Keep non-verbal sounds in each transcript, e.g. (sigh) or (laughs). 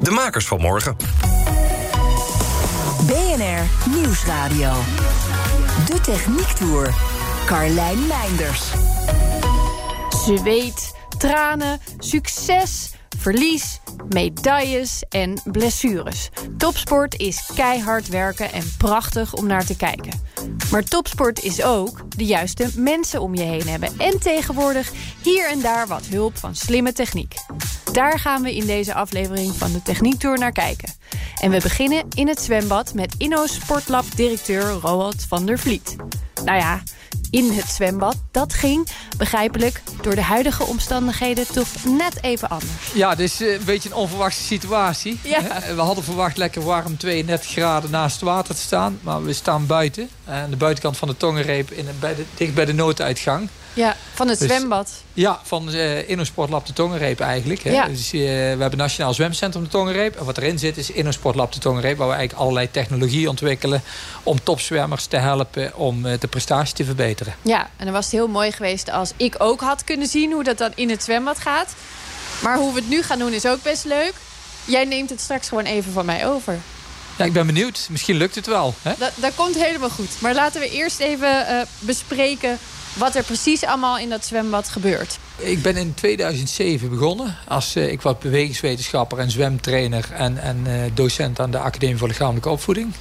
De makers van morgen. BNR Nieuwsradio. De Techniek Tour. Carlijn Meinders. Zweet, tranen, succes, verlies, medailles en blessures. Topsport is keihard werken en prachtig om naar te kijken. Maar topsport is ook de juiste mensen om je heen hebben. En tegenwoordig hier en daar wat hulp van slimme techniek. Daar gaan we in deze aflevering van de Techniek Tour naar kijken. En we beginnen in het zwembad met Inno Sportlab-directeur Roald van der Vliet. Nou ja, in het zwembad, dat ging, begrijpelijk, door de huidige omstandigheden toch net even anders. Ja, dit is een beetje een onverwachte situatie. Ja. We hadden verwacht lekker warm 32 graden naast het water te staan. Maar we staan buiten. Aan de buitenkant van de tongenreep, in, bij de, dicht bij de nooduitgang. Ja, van het Dus- zwembad. Ja, van uh, Innosportlab de Tongenreep eigenlijk. Hè. Ja. Dus, eh, we hebben Nationaal Zwemcentrum de Tongenreep. En wat erin zit is Innosportlab de Tongenreep. Waar we eigenlijk allerlei technologie ontwikkelen. Om topzwemmers te helpen om eh, de prestatie te verbeteren. Ja, en dan was het heel mooi geweest als ik ook had kunnen zien hoe dat dan in het zwembad gaat. Maar hoe we het nu gaan doen is ook best leuk. Jij neemt het straks gewoon even van mij over. Ja, ik ben benieuwd. Misschien lukt het wel. Hè? Dat, dat komt helemaal goed. Maar laten we eerst even eh, bespreken wat er precies allemaal in dat zwembad gebeurt. Ik ben in 2007 begonnen als eh, ik wat bewegingswetenschapper en zwemtrainer en, en eh, docent aan de Academie voor Lichamelijke Opvoeding.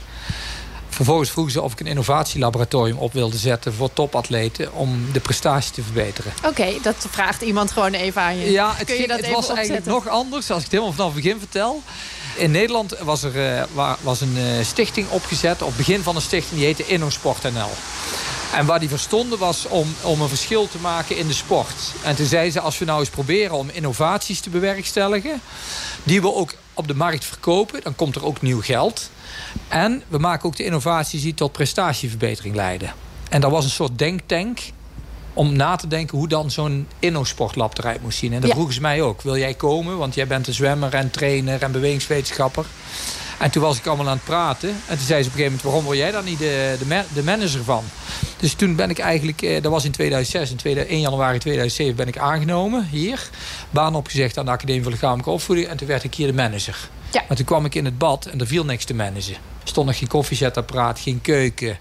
Vervolgens vroegen ze of ik een innovatielaboratorium op wilde zetten voor topatleten om de prestatie te verbeteren. Oké, dat vraagt iemand gewoon even aan je. Ja, het, Kun je ging- dat het even was eigenlijk nog anders als ik het helemaal vanaf het begin vertel. In Nederland was er eh, wa- was een stichting opgezet, op het begin van een stichting, die heette InnoSport NL. En waar die verstonden was om, om een verschil te maken in de sport. En toen zeiden ze, als we nou eens proberen om innovaties te bewerkstelligen... die we ook op de markt verkopen, dan komt er ook nieuw geld. En we maken ook de innovaties die tot prestatieverbetering leiden. En dat was een soort denktank om na te denken hoe dan zo'n innosportlab eruit moest zien. En dat Ja. vroegen ze mij ook. Wil jij komen? Want jij bent een zwemmer en trainer en bewegingswetenschapper. En toen was ik allemaal aan het praten. En toen zei ze op een gegeven moment... waarom word jij daar niet de, de, ma- de manager van? Dus toen ben ik eigenlijk... eh, dat was in 2006. In 2000 1 januari 2007 ben ik aangenomen hier. Baan opgezegd aan de Academie voor Lichamelijke Opvoeding. En toen werd ik hier de manager. Ja. Maar toen kwam ik in het bad en er viel niks te managen. Er stond nog geen koffiezetapparaat, geen keuken.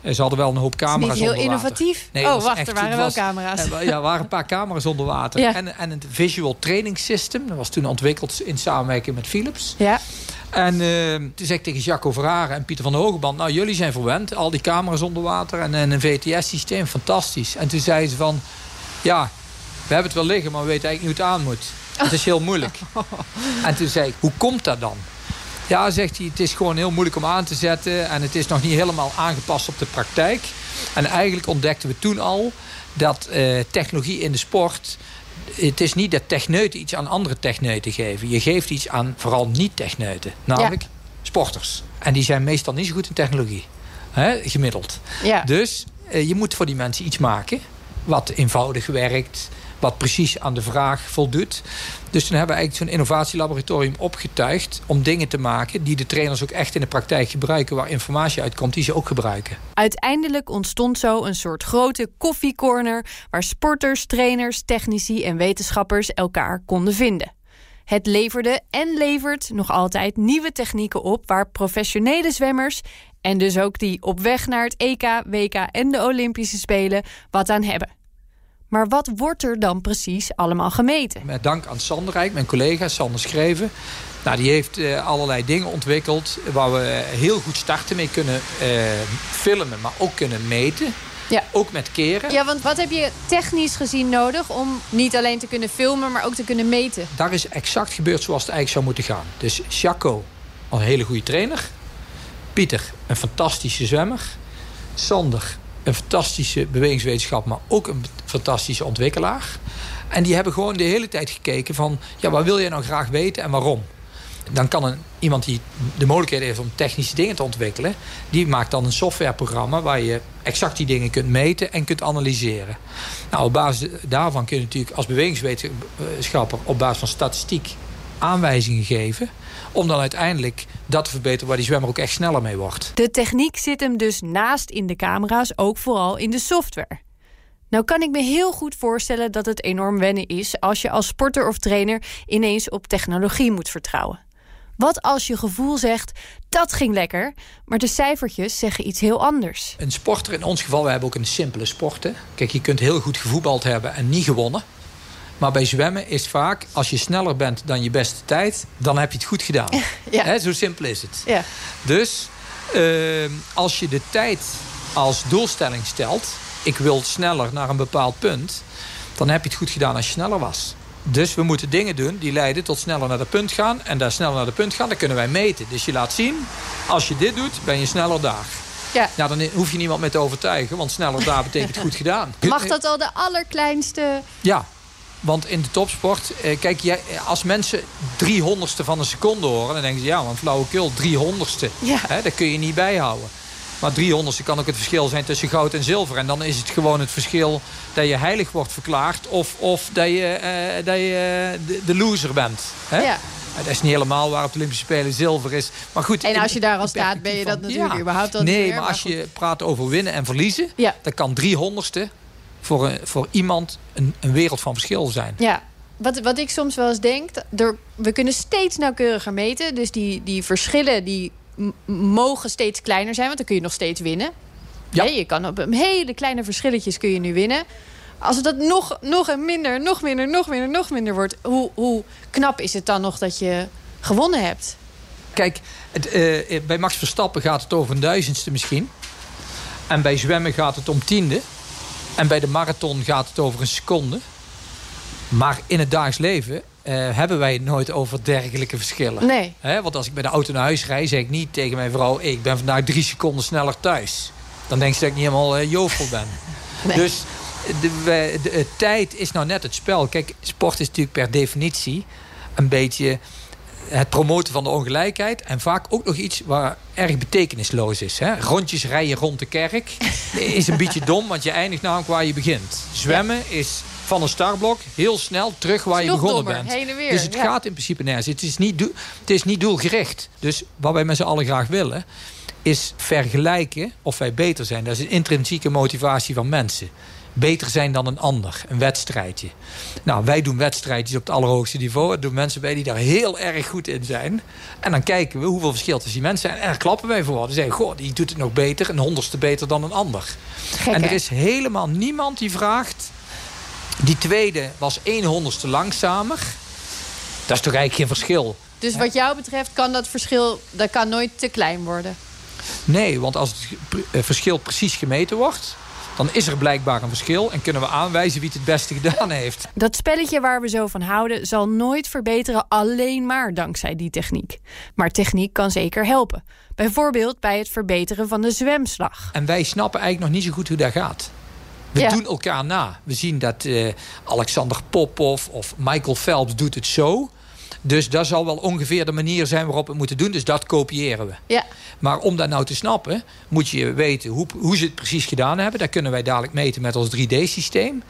Eh, Ze hadden wel een hoop camera's niet heel onder water. innovatief. Nee, het oh, wacht, echt- er waren wel was- camera's. Ja, er waren een paar camera's onder water. Ja. En, en het Visual Training System. Dat was toen ontwikkeld in samenwerking met Philips. Ja, En eh, toen zei ik tegen Jacco Verharen en Pieter van der Hogeband... nou, jullie zijn verwend. Al die camera's onder water en, en een VTS-systeem. Fantastisch. En toen zeiden ze van... ja, we hebben het wel liggen, maar we weten eigenlijk niet hoe het aan moet. Het is heel moeilijk. (laughs) En toen zei ik, hoe komt dat dan? Ja, zegt hij, het is gewoon heel moeilijk om aan te zetten... en het is nog niet helemaal aangepast op de praktijk. En eigenlijk ontdekten we toen al dat eh, technologie in de sport... het is niet dat techneuten iets aan andere techneuten geven. Je geeft iets aan vooral niet-techneuten, namelijk sporters. En die zijn meestal niet zo goed in technologie, hè, gemiddeld. ja. Dus eh, je moet voor die mensen iets maken wat eenvoudig werkt, wat precies aan de vraag voldoet. Dus toen hebben we eigenlijk zo'n innovatielaboratorium opgetuigd om dingen te maken die de trainers ook echt in de praktijk gebruiken, waar informatie uitkomt die ze ook gebruiken. Uiteindelijk ontstond zo een soort grote koffiecorner... waar sporters, trainers, technici en wetenschappers elkaar konden vinden. Het leverde en levert nog altijd nieuwe technieken op... waar professionele zwemmers en dus ook die op weg naar het EK, WK en de Olympische Spelen... wat aan hebben. Maar wat wordt er dan precies allemaal gemeten? Met dank aan Sander Rijk, mijn collega Sander Schreven. Nou, die heeft eh, allerlei dingen ontwikkeld waar we heel goed starten mee kunnen eh, filmen, maar ook kunnen meten. Ja. Ook met keren. Ja, want wat heb je technisch gezien nodig om niet alleen te kunnen filmen, maar ook te kunnen meten? Daar is exact gebeurd zoals het eigenlijk zou moeten gaan. Dus Jaco, een hele goede trainer. Pieter, een fantastische zwemmer. Sander, een fantastische bewegingswetenschap, maar ook een fantastische ontwikkelaar. En die hebben gewoon de hele tijd gekeken van... ja, wat wil jij nou graag weten en waarom? Dan kan een, iemand die de mogelijkheden heeft om technische dingen te ontwikkelen... die maakt dan een softwareprogramma waar je exact die dingen kunt meten en kunt analyseren. Nou, op basis daarvan kun je natuurlijk als bewegingswetenschapper... op basis van statistiek aanwijzingen geven om dan uiteindelijk dat te verbeteren waar die zwemmer ook echt sneller mee wordt. De techniek zit hem dus naast in de camera's, ook vooral in de software. Nou kan ik me heel goed voorstellen dat het enorm wennen is als je als sporter of trainer ineens op technologie moet vertrouwen. Wat als je gevoel zegt, dat ging lekker, maar de cijfertjes zeggen iets heel anders? Een sporter, in ons geval, we hebben ook een simpele sport. Kijk, je kunt heel goed gevoetbald hebben en niet gewonnen. Maar bij zwemmen is vaak, als je sneller bent dan je beste tijd... dan heb je het goed gedaan. (laughs) Ja. zo simpel is het. Ja. Dus ehm, als je de tijd als doelstelling stelt... ik wil sneller naar een bepaald punt... dan heb je het goed gedaan als je sneller was. Dus we moeten dingen doen die leiden tot sneller naar de punt gaan. En daar sneller naar de punt gaan, dat kunnen wij meten. Dus je laat zien, als je dit doet, ben je sneller daar. Ja. Nou, dan hoef je niemand meer te overtuigen, want sneller daar betekent goed gedaan. Mag dat al de allerkleinste... Ja, want in de topsport, eh, kijk, jij, als mensen 300ste van een seconde horen... dan denken ze, ja, een flauwekul, 300ste. Ja. Hè, dat kun je niet bijhouden. Maar 300ste kan ook het verschil zijn tussen goud en zilver. En dan is het gewoon het verschil dat je heilig wordt verklaard... of, of dat je, uh, dat je de, de, loser bent. Hè? Ja. Dat is niet helemaal waar op de Olympische Spelen zilver is. Maar goed, en als je daar al staat, ben je dat natuurlijk überhaupt al Nee, maar, als je praat over winnen en verliezen... Ja. dan kan 300ste voor, een, voor iemand een, een wereld van verschil zijn. Ja, wat, wat ik soms wel eens denk, door, we kunnen steeds nauwkeuriger meten. Dus die, die verschillen die mogen steeds kleiner zijn, want dan kun je nog steeds winnen. Ja. je kan op hele kleine verschilletjes kun je nu winnen. Als het dat nog, nog minder, nog minder, nog minder, nog minder wordt... Hoe, hoe knap is het dan nog dat je gewonnen hebt? Kijk, het, uh, bij Max Verstappen gaat het over een duizendste misschien. En bij zwemmen gaat het om tiende. En bij de marathon gaat het over een seconde. Maar in het dagelijks leven uh, hebben wij het nooit over dergelijke verschillen. Nee. want als ik bij de auto naar huis rijd, zeg ik niet tegen mijn vrouw... ik ben vandaag drie seconden sneller thuis. Dan denk ze dat ik niet helemaal uh, jovel ben. (laughs) Nee. Dus de, de, de, tijd is nou net het spel. Kijk, sport is natuurlijk per definitie een beetje het promoten van de ongelijkheid. En vaak ook nog iets waar erg betekenisloos is. Hè? Rondjes rijden rond de kerk (laughs) is een beetje dom, want je eindigt namelijk waar je begint. Zwemmen is van een startblok heel snel terug waar je begonnen bent. dus het gaat in principe nergens. Het is, niet het is niet doelgericht. Dus wat wij met z'n allen graag willen, is vergelijken of wij beter zijn. Dat is een intrinsieke motivatie van mensen beter zijn dan een ander. Een wedstrijdje. Nou, wij doen wedstrijdjes op het allerhoogste niveau. Er doen mensen bij die daar heel erg goed in zijn. En dan kijken we hoeveel verschil tussen die mensen zijn. En daar klappen wij voor. Dan zeggen goh, die doet het nog beter. Een honderdste beter dan een ander. en er is helemaal niemand die vraagt... Die tweede was een honderdste langzamer. Dat is toch eigenlijk geen verschil. Dus wat jou betreft kan dat verschil dat kan nooit te klein worden? Nee, want als het eh, verschil precies gemeten wordt dan is er blijkbaar een verschil en kunnen we aanwijzen wie het het beste gedaan heeft. Dat spelletje waar we zo van houden zal nooit verbeteren alleen maar dankzij die techniek. Maar techniek kan zeker helpen. Bijvoorbeeld bij het verbeteren van de zwemslag. En wij snappen eigenlijk nog niet zo goed hoe dat gaat. We doen elkaar na. We zien dat uh, Alexander Popov of Michael Phelps doet het zo. Dus dat zal wel ongeveer de manier zijn waarop we het moeten doen. Dus dat kopiëren we. Ja. Maar om dat nou te snappen, moet je weten hoe, hoe ze het precies gedaan hebben. Dat kunnen wij dadelijk meten met ons 3D-systeem.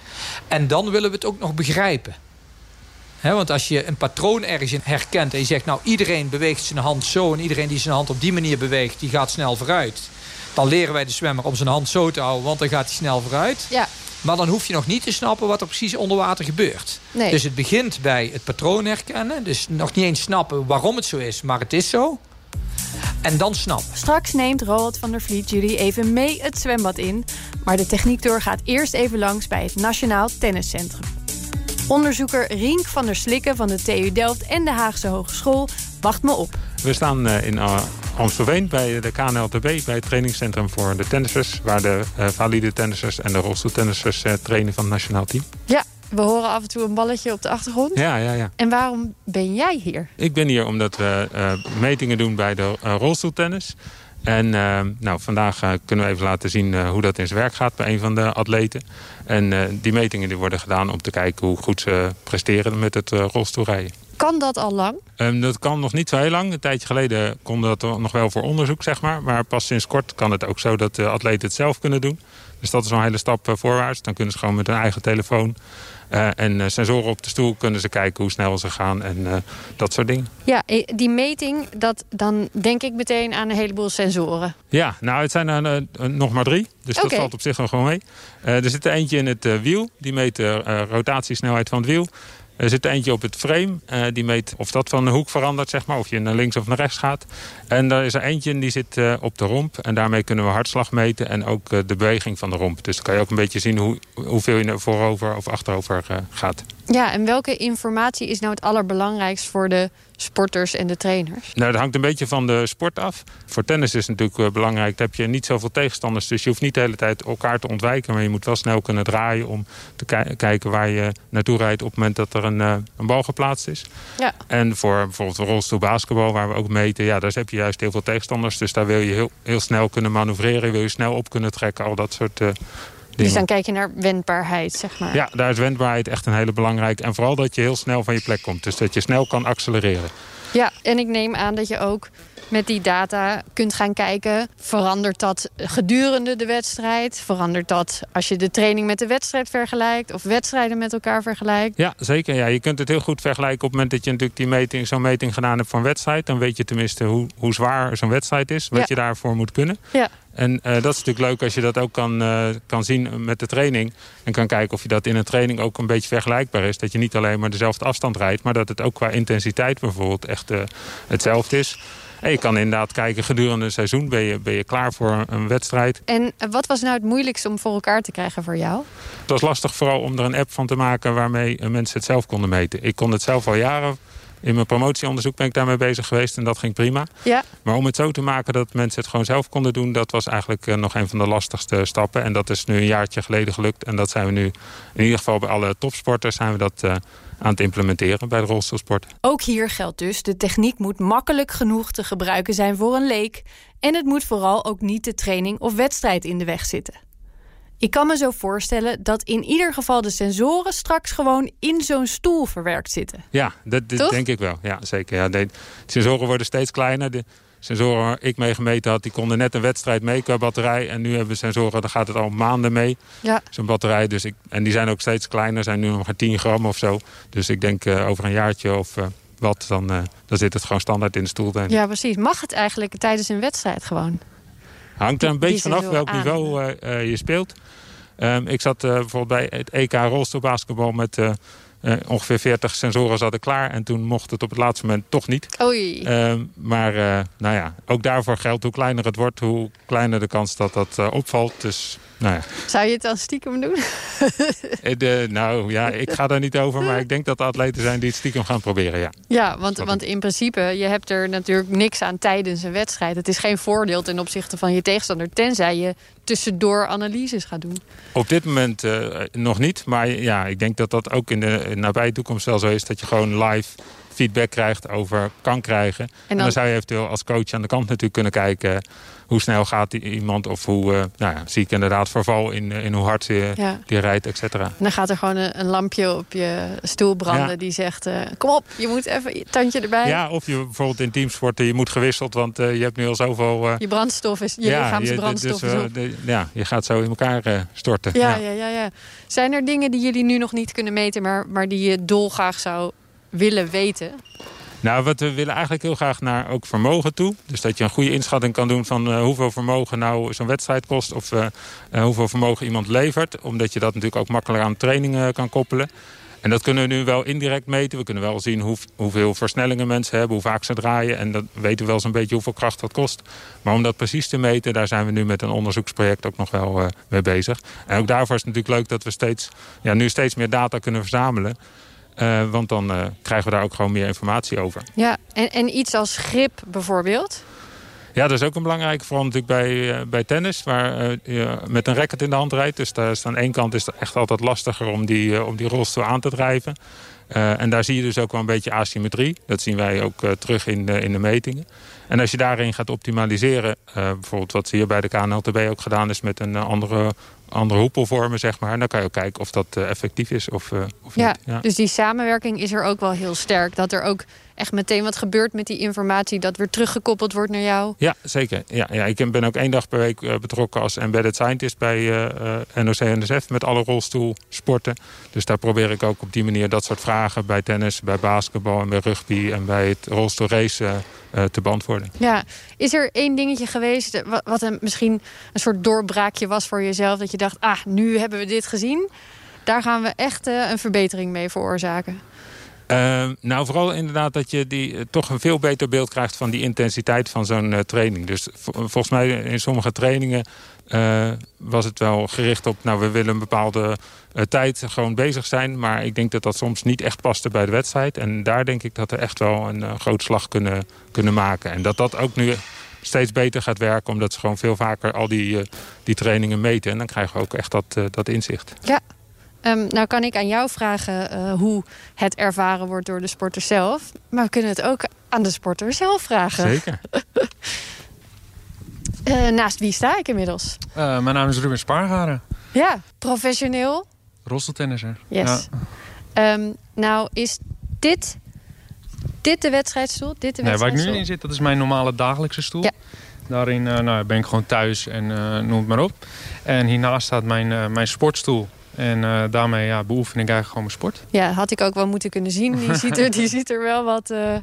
En dan willen we het ook nog begrijpen. want als je een patroon ergens in herkent en je zegt... nou, iedereen beweegt zijn hand zo... en iedereen die zijn hand op die manier beweegt, die gaat snel vooruit. Dan leren wij de zwemmer om zijn hand zo te houden... want dan gaat hij snel vooruit. Ja. Maar dan hoef je nog niet te snappen wat er precies onder water gebeurt. Dus het begint bij het patroon herkennen. Dus nog niet eens snappen waarom het zo is, maar het is zo. En dan snappen. Straks neemt Roald van der Vliet jullie even mee het zwembad in. Maar de techniektour gaat eerst even langs bij het Nationaal Tenniscentrum. Onderzoeker Rink van der Slikken van de TU Delft en de Haagse Hogeschool wacht me op. We staan eh, in eh, Amstelveen bij de KNLTB, bij het trainingscentrum voor de tennissers... waar de uh, valide tennissers en de rolstoeltennissers uh, trainen van het nationaal team. Ja, we horen af en toe een balletje op de achtergrond. Ja, ja, ja. En waarom ben jij hier? Ik ben hier omdat we metingen doen bij de rolstoeltennis... En nou, vandaag kunnen we even laten zien hoe dat in zijn werk gaat bij een van de atleten. En die metingen die worden gedaan om te kijken hoe goed ze presteren met het rolstoelrijden. Kan dat al lang? Um, dat kan nog niet zo heel lang. Een tijdje geleden kon dat nog wel voor onderzoek, zeg maar. Maar pas sinds kort kan het ook zo dat de atleten het zelf kunnen doen. Dus dat is een hele stap voorwaarts. Dan kunnen ze gewoon met hun eigen telefoon uh, en uh, sensoren op de stoel kunnen ze kijken hoe snel ze gaan en uh, dat soort dingen. Ja, die meting, dat, dan denk ik meteen aan een heleboel sensoren. Ja, nou het zijn er nog maar drie. Dus okay. dat valt op zich gewoon mee. er zit er eentje in het wiel. Die meet de rotatiesnelheid van het wiel. Er zit eentje op het frame. Uh, die meet of dat van de hoek verandert, zeg maar. Of je naar links of naar rechts gaat. En er is er eentje die zit uh, op de romp. En daarmee kunnen we hartslag meten. En ook uh, de beweging van de romp. Dus dan kan je ook een beetje zien hoe, hoeveel je voorover of achterover gaat. Ja, en welke informatie is nou het allerbelangrijkst voor de sporters en de trainers? Nou, dat hangt een beetje van de sport af. Voor tennis is het natuurlijk belangrijk. Dan heb je niet zoveel tegenstanders. Dus je hoeft niet de hele tijd elkaar te ontwijken. Maar je moet wel snel kunnen draaien om te kijken waar je naartoe rijdt op het moment dat er een, uh, een bal geplaatst is. Ja. En voor bijvoorbeeld rolstoel basketbal, waar we ook meten, ja, daar heb je juist heel veel tegenstanders. Dus daar wil je heel, heel snel kunnen manoeuvreren. Wil je snel op kunnen trekken. Al dat soort uh, dus dan kijk je naar wendbaarheid, zeg maar. Ja, daar is wendbaarheid echt een hele belangrijke. En vooral dat je heel snel van je plek komt. Dus dat je snel kan accelereren. Ja, en ik neem aan dat je ook met die data kunt gaan kijken... verandert dat gedurende de wedstrijd? Verandert dat als je de training met de wedstrijd vergelijkt... of wedstrijden met elkaar vergelijkt? Ja, zeker. Ja. Je kunt het heel goed vergelijken op het moment dat je natuurlijk die meting, zo'n meting gedaan hebt een wedstrijd. Dan weet je tenminste hoe, hoe zwaar zo'n wedstrijd is. Wat je daarvoor moet kunnen. Ja. En uh, dat is natuurlijk leuk als je dat ook kan, uh, kan zien met de training. En kan kijken of je dat in een training ook een beetje vergelijkbaar is. Dat je niet alleen maar dezelfde afstand rijdt... maar dat het ook qua intensiteit bijvoorbeeld echt uh, hetzelfde is. En je kan inderdaad kijken gedurende een seizoen ben je, ben je klaar voor een wedstrijd. En wat was nou het moeilijkste om voor elkaar te krijgen voor jou? Het was lastig vooral om er een app van te maken waarmee mensen het zelf konden meten. Ik kon het zelf al jaren in mijn promotieonderzoek ben ik daarmee bezig geweest en dat ging prima. Ja. Maar om het zo te maken dat mensen het gewoon zelf konden doen... dat was eigenlijk eh, nog een van de lastigste stappen. En dat is nu een jaartje geleden gelukt. En dat zijn we nu, in ieder geval bij alle topsporters... zijn we dat uh, aan het implementeren bij de rolstoelsport. Ook hier geldt dus, de techniek moet makkelijk genoeg te gebruiken zijn voor een leek. En het moet vooral ook niet de training of wedstrijd in de weg zitten. Ik kan me zo voorstellen dat in ieder geval de sensoren straks gewoon in zo'n stoel verwerkt zitten. Ja, dat, denk ik wel. Ja, zeker. Ja, de sensoren worden steeds kleiner. De sensoren waar ik mee gemeten had, die konden net een wedstrijd mee qua batterij. En nu hebben we sensoren, daar gaat het al maanden mee. Ja. Zo'n batterij. Dus ik, en die zijn ook steeds kleiner, zijn nu nog maar 10 gram of zo. Dus ik denk uh, over een jaartje of uh, wat, dan, uh, dan zit het gewoon standaard in de stoel. Ja, precies. Mag het eigenlijk tijdens een wedstrijd gewoon? Hangt er een beetje vanaf welk niveau je speelt. Um, ik zat uh, bijvoorbeeld bij het EK rolstoelbasketbal met uh, ongeveer 40 sensoren zaten klaar. En toen mocht het op het laatste moment toch niet. Oei. Um, maar nou ja, ook daarvoor geldt hoe kleiner het wordt, hoe kleiner de kans dat dat opvalt. Dus nou ja. Zou je het dan stiekem doen? (laughs) De, nou ja, ik ga daar niet over. Maar ik denk dat er atleten zijn die het stiekem gaan proberen, ja. Ja, want, want in principe, je hebt er natuurlijk niks aan tijdens een wedstrijd. Het is geen voordeel ten opzichte van je tegenstander. Tenzij je tussendoor analyses gaat doen. Op dit moment uh, nog niet. Maar ja, ik denk dat dat ook in de nabije toekomst wel zo is. Dat je gewoon live feedback krijgt over kan krijgen. En dan, en dan zou je eventueel als coach aan de kant natuurlijk kunnen kijken hoe snel gaat die, iemand of hoe uh, nou ja, zie ik inderdaad verval in, in hoe hard die, die rijdt, et cetera. Dan gaat er gewoon een, een lampje op je stoel branden die zegt... Uh, kom op, je moet even je tandje erbij. Ja, of je bijvoorbeeld in teamsporten, je moet gewisseld... want uh, je hebt nu al zoveel... je brandstof is, je ja, lichaamsbrandstof dus, is de, ja, je gaat zo in elkaar storten. Ja, ja. Ja, ja, Zijn er dingen die jullie nu nog niet kunnen meten... maar, maar die je dolgraag zou willen weten? Nou, wat we willen eigenlijk heel graag naar ook vermogen toe. Dus dat je een goede inschatting kan doen van uh, hoeveel vermogen nou zo'n wedstrijd kost. Of uh, uh, hoeveel vermogen iemand levert. Omdat je dat natuurlijk ook makkelijk aan trainingen kan koppelen. En dat kunnen we nu wel indirect meten. We kunnen wel zien hoe, hoeveel versnellingen mensen hebben, hoe vaak ze draaien. En dan weten we wel zo'n beetje hoeveel kracht dat kost. Maar om dat precies te meten, daar zijn we nu met een onderzoeksproject ook nog wel mee bezig. En ook daarvoor is het natuurlijk leuk dat we steeds, ja, nu steeds meer data kunnen verzamelen. Uh, want dan uh, krijgen we daar ook gewoon meer informatie over. Ja, en, en iets als grip bijvoorbeeld? Ja, dat is ook een belangrijke. Vooral natuurlijk bij, uh, bij tennis, waar je met een racket in de hand rijdt. Dus daar is aan één kant is het echt altijd lastiger om die, om die rolstoel aan te drijven. en daar zie je dus ook wel een beetje asymmetrie. Dat zien wij ook terug in, in de metingen. En als je daarin gaat optimaliseren, bijvoorbeeld wat hier bij de KNLTB ook gedaan is met een andere andere hoepelvormen, zeg maar. En dan kan je ook kijken of dat effectief is of, of ja, niet. Ja, dus die samenwerking is er ook wel heel sterk. Dat er ook echt meteen wat gebeurt met die informatie... dat weer teruggekoppeld wordt naar jou. Ja, zeker. Ja, ja, ik ben ook één dag per week betrokken als embedded scientist... bij NOC-NSF met alle rolstoelsporten. Dus daar probeer ik ook op die manier dat soort vragen... bij tennis, bij basketbal en bij rugby en bij het rolstoelracen uh, te beantwoorden. Ja, is er één dingetje geweest wat, een, misschien een soort doorbraakje was voor jezelf... dat je dacht, ah, nu hebben we dit gezien. Daar gaan we echt uh, een verbetering mee veroorzaken. Uh, nou, vooral inderdaad dat je die, uh, toch een veel beter beeld krijgt... van die intensiteit van zo'n uh, training. Dus volgens mij in sommige trainingen was het wel gericht op... nou, we willen een bepaalde tijd gewoon bezig zijn. Maar ik denk dat dat soms niet echt paste bij de wedstrijd. En daar denk ik dat we echt wel een groot slag kunnen, kunnen maken. En dat dat ook nu steeds beter gaat werken... omdat ze gewoon veel vaker al die, die trainingen meten. En dan krijgen we ook echt dat, dat inzicht. Ja, Um, nou kan ik aan jou vragen uh, hoe het ervaren wordt door de sporter zelf. Maar we kunnen het ook aan de sporter zelf vragen. Zeker. uh, (laughs) naast wie sta ik inmiddels? Uh, mijn naam is Ruben Spaargaren. Ja, professioneel. Rosteltennisser. Yes. Ja. Um, nou is dit, dit de wedstrijdstoel? Dit de nee, waar ik nu in zit, dat is mijn normale dagelijkse stoel. Ja. Daarin nou, ben ik gewoon thuis en noem het maar op. En hiernaast staat mijn, mijn sportstoel. En uh, daarmee ja, beoefen ik eigenlijk gewoon mijn sport. Ja, had ik ook wel moeten kunnen zien. Die (laughs) ziet er, die ziet er wel wat... Uh...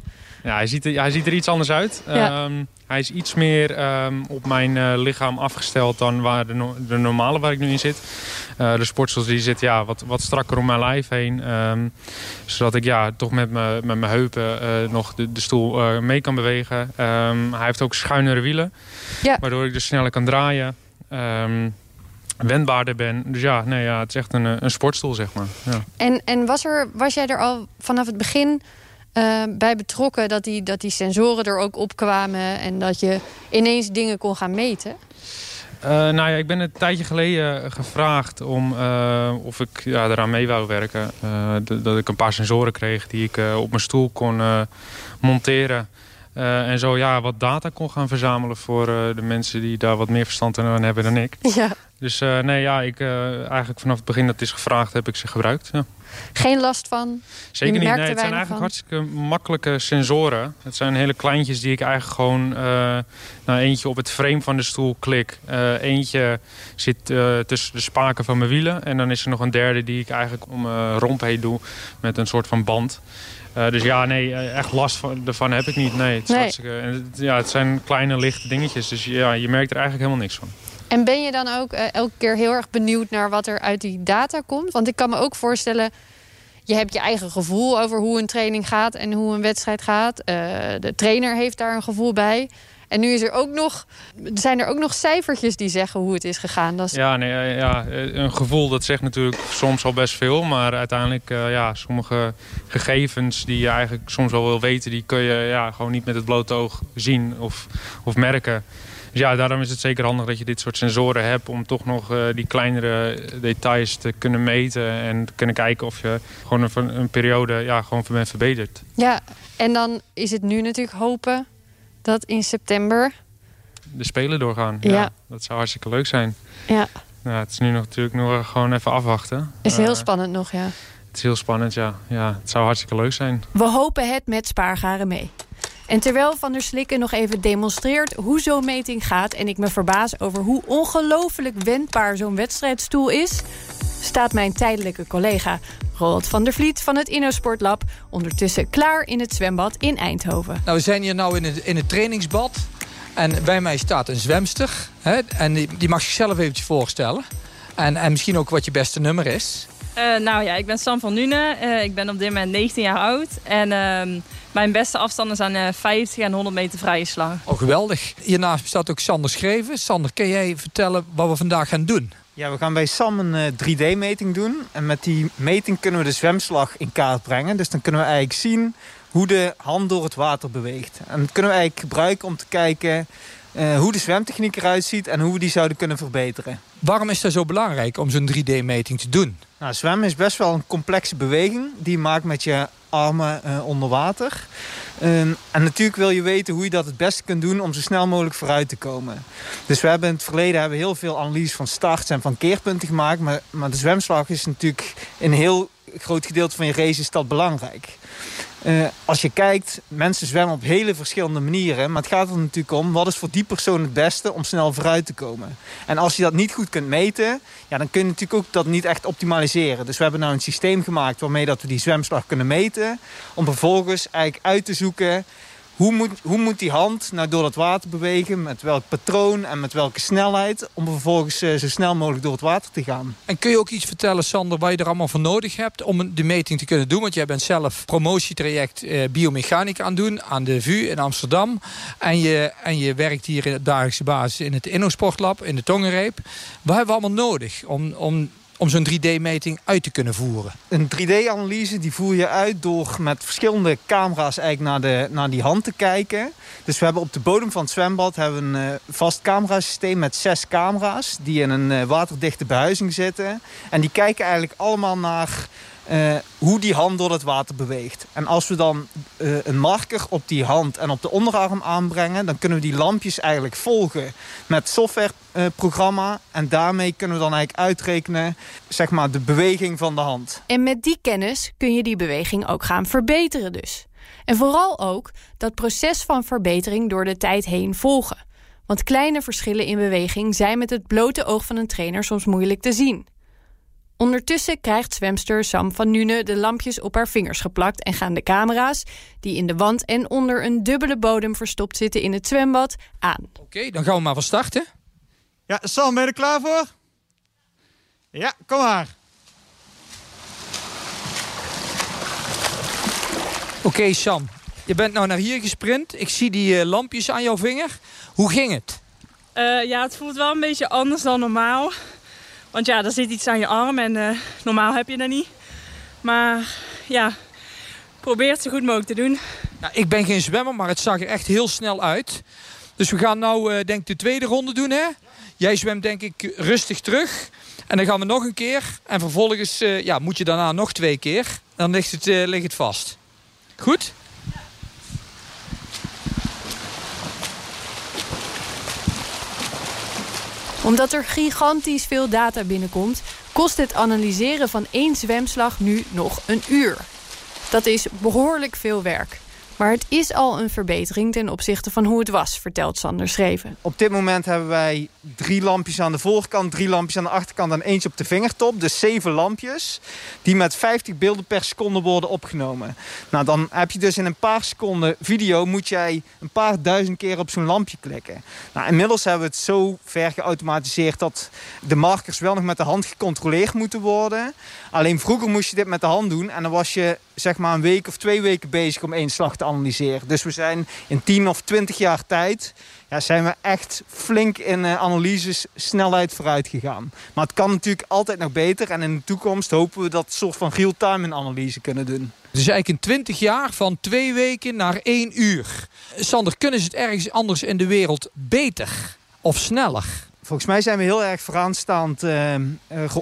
Ja, hij ziet, er, hij ziet er iets anders uit. Ja. Um, hij is iets meer um, op mijn uh, lichaam afgesteld dan waar de, no de, normale waar ik nu in zit. de sportstoel die zit ja, wat, wat strakker om mijn lijf heen. Um, zodat ik ja, toch met, me, met mijn heupen nog de, de stoel mee kan bewegen. hij heeft ook schuinere wielen. Ja. Waardoor ik dus sneller kan draaien wendbaarder ben. Dus ja, nee, ja, het is echt een, eh, een sportstoel, zeg maar. Ja. En, en was, er, was jij er al vanaf het begin uh, bij betrokken... Dat die, dat die sensoren er ook opkwamen... en dat je ineens dingen kon gaan meten? Uh, nou ja, ik ben een tijdje geleden gevraagd om uh, of ik ja, eraan mee wou werken. Dat ik een paar sensoren kreeg die ik op mijn stoel kon monteren. en zo ja, wat data kon gaan verzamelen voor de mensen die daar wat meer verstand aan hebben dan ik. Ja. Dus uh, nee, ja, ik, uh, eigenlijk vanaf het begin dat het is gevraagd heb ik ze gebruikt. Ja. Geen last van? Zeker niet. Nee, het zijn eigenlijk van? hartstikke makkelijke sensoren. Het zijn hele kleintjes die ik eigenlijk gewoon... Uh, nou, eentje op het frame van de stoel klik. eentje zit tussen de spaken van mijn wielen. En dan is er nog een derde die ik eigenlijk om mijn romp heen doe. Met een soort van band. dus ja, nee, echt last van, ervan heb ik niet. Nee, het, nee. Het, ja, het zijn kleine lichte dingetjes. Dus ja, je merkt er eigenlijk helemaal niks van. En ben je dan ook uh, elke keer heel erg benieuwd naar wat er uit die data komt? Want ik kan me ook voorstellen, je hebt je eigen gevoel over hoe een training gaat en hoe een wedstrijd gaat. Uh, de trainer heeft daar een gevoel bij. En nu is er ook nog, zijn er ook nog cijfertjes die zeggen hoe het is gegaan. Dat. Ja, nee, ja, een gevoel dat zegt natuurlijk soms al best veel. Maar uiteindelijk, ja, sommige gegevens die je eigenlijk soms wel wil weten... die kun je ja, gewoon niet met het blote oog zien of, of merken. Dus ja, daarom is het zeker handig dat je dit soort sensoren hebt... om toch nog uh, die kleinere details te kunnen meten... en te kunnen kijken of je gewoon een, een periode ja, gewoon bent verbeterd. Ja, en dan is het nu natuurlijk hopen dat in september... De Spelen doorgaan. Ja. ja. Dat zou hartstikke leuk zijn. Ja. Nou, het is nu nog, natuurlijk nog gewoon even afwachten. Is heel uh, spannend nog, ja. Het is heel spannend, ja. ja. Het zou hartstikke leuk zijn. We hopen het met spaargaren mee. En terwijl Van der Slikken nog even demonstreert hoe zo'n meting gaat... en ik me verbaas over hoe ongelooflijk wendbaar zo'n wedstrijdstoel is... staat mijn tijdelijke collega Roald van der Vliet van het InnoSportlab... ondertussen klaar in het zwembad in Eindhoven. Nou, we zijn hier nou in het, in het trainingsbad... En bij mij staat een zwemster. Hè, en die, die mag zichzelf eventjes voorstellen. En, en misschien ook wat je beste nummer is. Uh, nou ja, ik ben Sam van Nune. Uh, ik ben op dit moment 19 jaar oud. En uh, mijn beste afstanden zijn 50 en 100 meter vrije slag. Oh, geweldig. Hiernaast staat ook Sander Schreven. Sander, kun jij vertellen wat we vandaag gaan doen? Ja, we gaan bij Sam een 3D-meting doen. En met die meting kunnen we de zwemslag in kaart brengen. Dus dan kunnen we eigenlijk zien hoe de hand door het water beweegt. En dat kunnen we eigenlijk gebruiken om te kijken uh, hoe de zwemtechniek eruit ziet en hoe we die zouden kunnen verbeteren. Waarom is dat zo belangrijk om zo'n 3D-meting te doen? Nou, zwemmen is best wel een complexe beweging die je maakt met je armen onder water. Ehm, en natuurlijk wil je weten hoe je dat het beste kunt doen om zo snel mogelijk vooruit te komen. Dus we hebben in het verleden hebben heel veel analyse van starts en van keerpunten gemaakt. Maar, maar de zwemslag is natuurlijk een heel groot gedeelte van je race is belangrijk. Uh, als je kijkt, mensen zwemmen op hele verschillende manieren. Maar het gaat er natuurlijk om, wat is voor die persoon het beste om snel vooruit te komen. En als je dat niet goed kunt meten, ja, dan kun je natuurlijk ook dat niet echt optimaliseren. Dus we hebben nou een systeem gemaakt waarmee dat we die zwemslag kunnen meten. Om vervolgens eigenlijk uit te zoeken hoe moet, hoe moet die hand nou door het water bewegen? Met welk patroon en met welke snelheid? Om vervolgens uh, zo snel mogelijk door het water te gaan. En kun je ook iets vertellen, Sander, wat je er allemaal voor nodig hebt... om de meting te kunnen doen? Want jij bent zelf promotietraject uh, biomechanica aan doen... aan de VU in Amsterdam. En je, en je werkt hier in de dagelijkse basis in het InnoSportlab, in de Tongenreep. Wat hebben we allemaal nodig om, om om zo'n 3D-meting uit te kunnen voeren? Een 3D-analyse die voer je uit door met verschillende camera's eigenlijk naar, de, naar die hand te kijken. Dus we hebben op de bodem van het zwembad hebben een uh, vast camerasysteem met zes camera's... die in een uh, waterdichte behuizing zitten. En die kijken eigenlijk allemaal naar uh, hoe die hand door het water beweegt. En als we dan uh, een marker op die hand en op de onderarm aanbrengen... dan kunnen we die lampjes eigenlijk volgen met softwareprogramma. En daarmee kunnen we dan eigenlijk uitrekenen zeg maar, de beweging van de hand. En met die kennis kun je die beweging ook gaan verbeteren dus. En vooral ook dat proces van verbetering door de tijd heen volgen. Want kleine verschillen in beweging zijn met het blote oog van een trainer soms moeilijk te zien. Ondertussen krijgt zwemster Sam van Nune de lampjes op haar vingers geplakt en gaan de camera's, die in de wand en onder een dubbele bodem verstopt zitten in het zwembad, aan. Oké, dan gaan we maar van starten. Ja, Sam, ben je er klaar voor? Ja, kom maar. Oké, Sam. Je bent nou naar hier gesprint. Ik zie die uh, lampjes aan jouw vinger. Hoe ging het? Uh, ja, het voelt wel een beetje anders dan normaal. Want ja, er zit iets aan je arm en uh, normaal heb je dat niet. Maar ja, probeer het zo goed mogelijk te doen. Ik ben geen zwemmer, maar het zag er echt heel snel uit. Dus we gaan nou uh, denk ik de tweede ronde doen. Hè? Jij zwemt denk ik rustig terug. En dan gaan we nog een keer. En vervolgens uh, ja, moet je daarna nog twee keer. Dan ligt het, ligt het vast. Goed? Omdat er gigantisch veel data binnenkomt, kost het analyseren van één zwemslag nu nog een uur. Dat is behoorlijk veel werk. Maar het is al een verbetering ten opzichte van hoe het was, vertelt Sander Schreven. Op dit moment hebben wij drie lampjes aan de voorkant, drie lampjes aan de achterkant en eentje op de vingertop. Dus zeven lampjes die met 50 beelden per seconde worden opgenomen. Nou, dan heb je dus in een paar seconden video moet jij een paar duizend keer op zo'n lampje klikken. Nou, inmiddels hebben we het zo ver geautomatiseerd dat de markers wel nog met de hand gecontroleerd moeten worden. Alleen vroeger moest je dit met de hand doen en dan was je zeg maar een week of twee weken bezig om één slag te analyseren. Dus we zijn in 10 of 20 jaar tijd ja, zijn we echt flink in uh, analyses snelheid vooruit gegaan. Maar het kan natuurlijk altijd nog beter. En in de toekomst hopen we dat soort van real-time analyse kunnen doen. Dus eigenlijk in 20 jaar van twee weken naar één uur. Sander, kunnen ze het ergens anders in de wereld beter of sneller? Volgens mij zijn we heel erg vooraanstaand uh,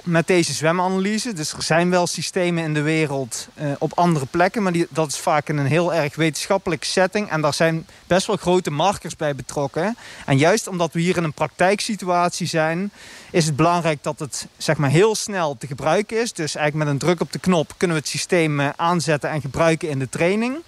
met deze zwemanalyse. Dus er zijn wel systemen in de wereld uh, op andere plekken. Maar die, dat is vaak in een heel erg wetenschappelijke setting. En daar zijn best wel grote markers bij betrokken. En juist omdat we hier in een praktijksituatie zijn... is het belangrijk dat het zeg maar, heel snel te gebruiken is. Dus eigenlijk met een druk op de knop kunnen we het systeem aanzetten en gebruiken in de training.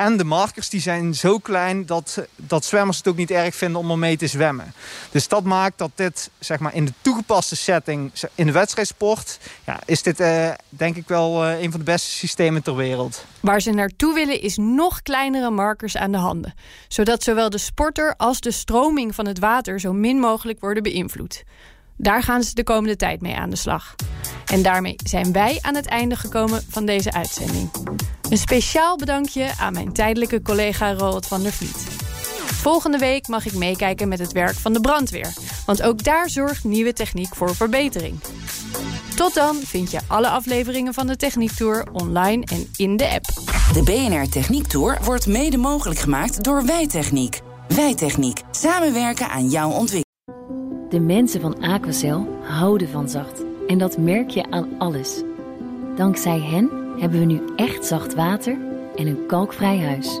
En de markers die zijn zo klein dat, dat zwemmers het ook niet erg vinden om ermee te zwemmen. Dus dat maakt dat dit zeg maar, in de toegepaste setting in de wedstrijdsport... Ja, is dit uh, denk ik wel uh, een van de beste systemen ter wereld. Waar ze naartoe willen is nog kleinere markers aan de handen. Zodat zowel de sporter als de stroming van het water zo min mogelijk worden beïnvloed. Daar gaan ze de komende tijd mee aan de slag. En daarmee zijn wij aan het einde gekomen van deze uitzending. Een speciaal bedankje aan mijn tijdelijke collega Roald van der Vliet. Volgende week mag ik meekijken met het werk van de brandweer. Want ook daar zorgt nieuwe techniek voor verbetering. Tot dan vind je alle afleveringen van de Techniek Tour online en in de app. De BNR Techniek Tour wordt mede mogelijk gemaakt door Wijtechniek. Wijtechniek. Samenwerken aan jouw ontwikkeling. De mensen van Aquacel houden van zacht. En dat merk je aan alles. Dankzij hen hebben we nu echt zacht water en een kalkvrij huis.